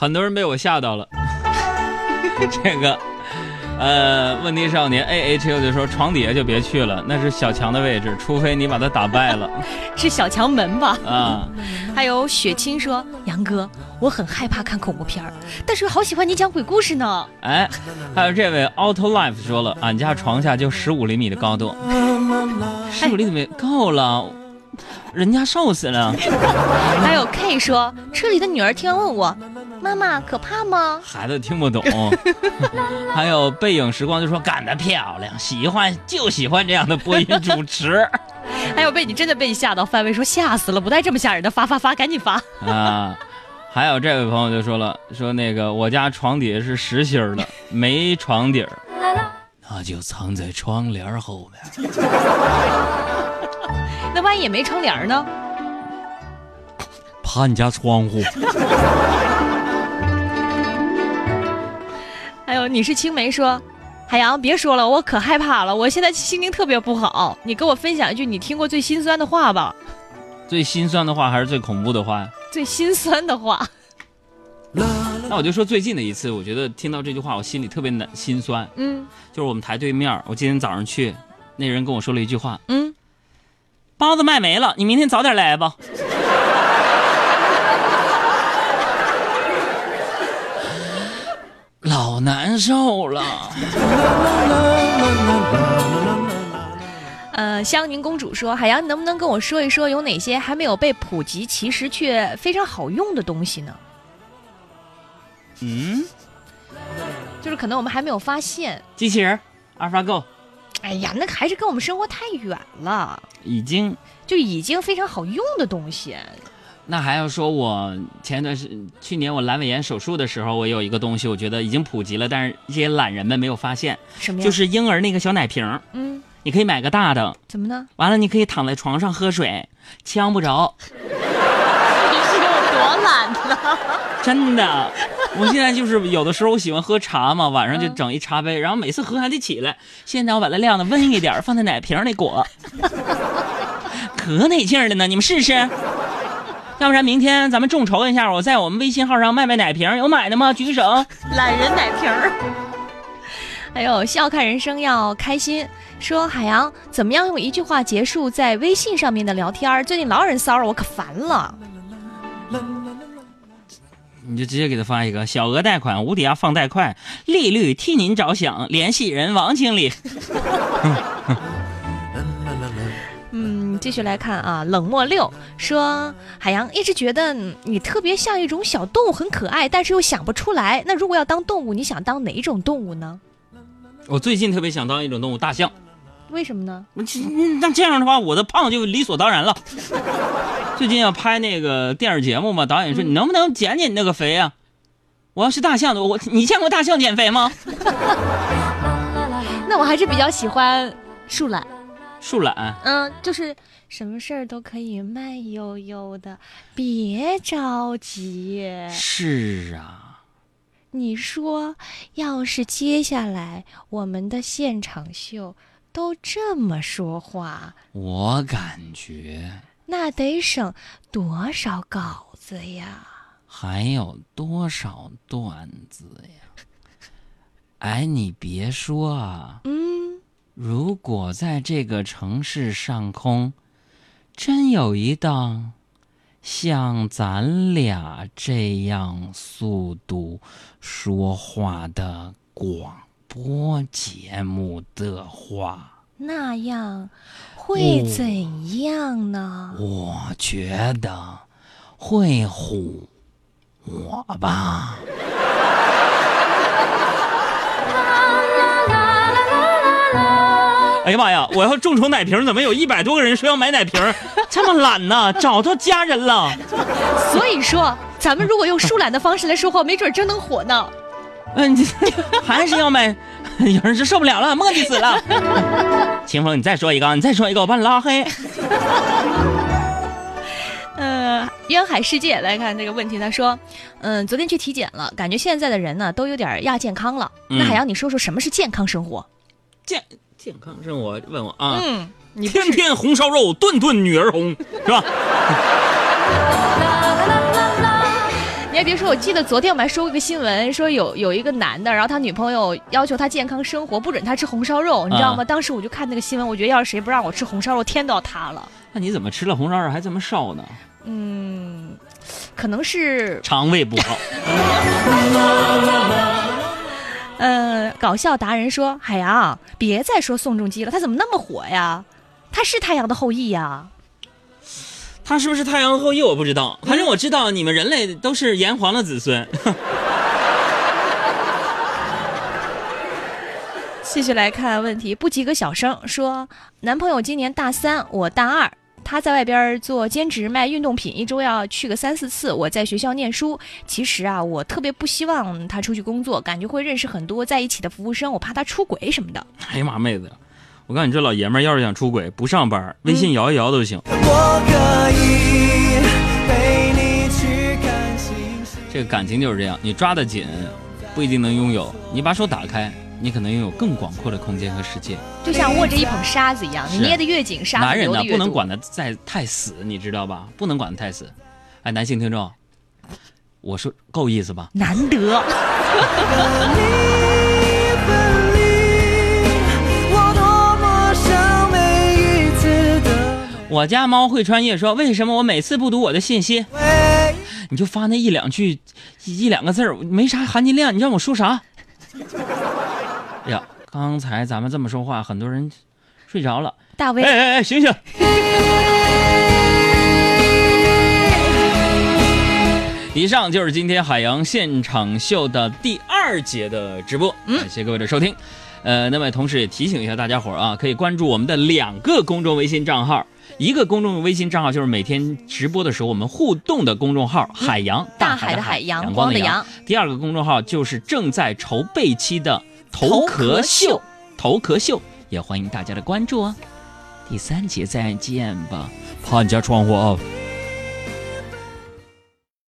很多人被我吓到了。这个，呃，问题少年 A H U 就说床底下就别去了，那是小强的位置，除非你把他打败了 是小强门吧？啊。还有雪清说：“杨哥，我很害怕看恐怖片儿，但是又好喜欢你讲鬼故事呢。哎，还有这位 Auto Life 说了，俺家床下就十五厘米的高度，十五厘米够了，人家瘦死了。”还有 K 说：“车里的女儿听完问我，妈妈可怕吗？孩子听不懂。还有背影时光就说干得漂亮，喜欢就喜欢这样的播音主持 还有被你真的被你吓到，范围说吓死了，不带这么吓人的，发发发，赶紧发。啊。还有这位朋友就说了，说那个我家床底下是实心儿的，没床底儿，那就藏在窗帘后面。那万一也没窗帘呢？怕你家窗户。你是青梅说，海洋别说了，我可害怕了，我现在心情特别不好。你给我分享一句你听过最心酸的话吧？最心酸的话还是最恐怖的话呀？最心酸的话，那我就说最近的一次，我觉得听到这句话，我心里特别难心酸。嗯就是我们台对面，我今天早上去，那人跟我说了一句话嗯，：“包子卖没了，你明天早点来吧。”老难受了。呃，香凝公主说，海洋，你能不能跟我说一说有哪些还没有被普及，其实却非常好用的东西呢？嗯，就是可能我们还没有发现。机器人，AlphaGo 哎呀，那还是跟我们生活太远了，已经。就已经非常好用的东西。那还要说，我前段时去年我阑尾炎手术的时候，我有一个东西，我觉得已经普及了，但是这些懒人们没有发现，什么呀？就是婴儿那个小奶瓶，嗯，你可以买个大的，怎么呢？完了你可以躺在床上喝水，呛不着，你是有多懒呢？真的。我现在就是有的时候我喜欢喝茶嘛，晚上就嗯整一茶杯，然后每次喝还得起来。现在我把它晾的温一点，放在奶瓶里裹，可得劲儿了呢。你们试试。要不然明天咱们众筹一下，我在我们微信号上卖卖奶瓶，有买的吗？举手。懒人奶瓶儿。哎呦笑看人生要开心，说海洋怎么样用一句话结束在微信上面的聊天儿？最近老有人骚扰我，可烦了。你就直接给他发一个小额贷款无抵押放贷快，利率替您着想，联系人王经理。嗯，继续来看啊，冷漠六说海洋一直觉得你特别像一种小动物，很可爱，但是又想不出来。那如果要当动物，你想当哪一种动物呢？我最近特别想当一种动物，大象。为什么呢？那这样的话，我的胖就理所当然了。最近要拍那个电视节目嘛，导演说你能不能减减那个肥啊？我要是大象的，我你见过大象减肥吗？那我还是比较喜欢树懒。树懒，嗯，就是什么事儿都可以慢悠悠的，别着急。是啊，你说，要是接下来我们的现场秀都这么说话，我感觉那得省多少稿子呀？还有多少段子呀？哎，你别说啊，嗯，如果在这个城市上空，真有一档像咱俩这样速度说话的广播节目的话，那样会哦怎样呢？我觉得会唬我吧。哎呀妈呀！我要众筹奶瓶，怎么有一百多个人说要买奶瓶？这么懒呢？找到家人了。所以说，咱们如果用树懒的方式来说话，没准真能火呢。嗯，你 还是要买。有人是受不了了，磨叽死了。清风，你再说一个，你再说一个，我把你拉黑。呃，渊海世界来看这个问题，他说，嗯，昨天去体检了，感觉现在的人呢都有点亚健康了。嗯那海洋，你说说什么是健康生活？健健康生活，问我啊，嗯，你天天红烧肉，顿顿女儿红，是吧？你还别说，我记得昨天我们还说过一个新闻，说有有一个男的，然后他女朋友要求他健康生活，不准他吃红烧肉，你知道吗？啊当时我就看那个新闻，我觉得要是谁不让我吃红烧肉，天都要塌了。那你怎么吃了红烧肉还这么瘦呢？嗯，可能是肠胃不好。呃，搞笑达人说：“海洋，别再说宋仲基了，他怎么那么火呀？他是太阳的后裔呀。他是不是太阳后裔我不知道，反正我知道你们人类都是炎黄的子孙。继续来看问题，不及格小生说，男朋友今年大三，我大二。他在外边做兼职卖运动品，一周要去个三四次。我在学校念书。其实啊，我特别不希望他出去工作，感觉会认识很多在一起的服务生，我怕他出轨什么的。哎呀妈，妹子，我告诉你，这老爷们儿要是想出轨，不上班，微信摇一摇都行。我可以陪你去看星星。这个感情就是这样，你抓得紧，不一定能拥有；你把手打开，你可能拥有更广阔的空间和世界。就像握着一捧沙子一样，你捏得越紧，沙子男人呢。不能管得再太死，你知道吧？不能管得太死。哎，男性听众，我说够意思吧？难得。我家猫会穿越说，为什么我每次不读我的信息，你就发那一两句、一一两个字儿，没啥含金量，你让我说啥？哎呀，刚才咱们这么说话，很多人睡着了。大威哎，哎哎，醒醒！以上就是今天海洋现场秀的第二节的直播，嗯感谢各位的收听。呃，那么同时也提醒一下大家伙儿啊，可以关注我们的两个公众微信账号，一个公众微信账号就是每天直播的时候我们互动的公众号“海洋大海的海，阳光的阳”，第二个公众号就是正在筹备期的头壳秀，头壳秀也欢迎大家的关注哦。第三节再见吧，怕你家窗户啊。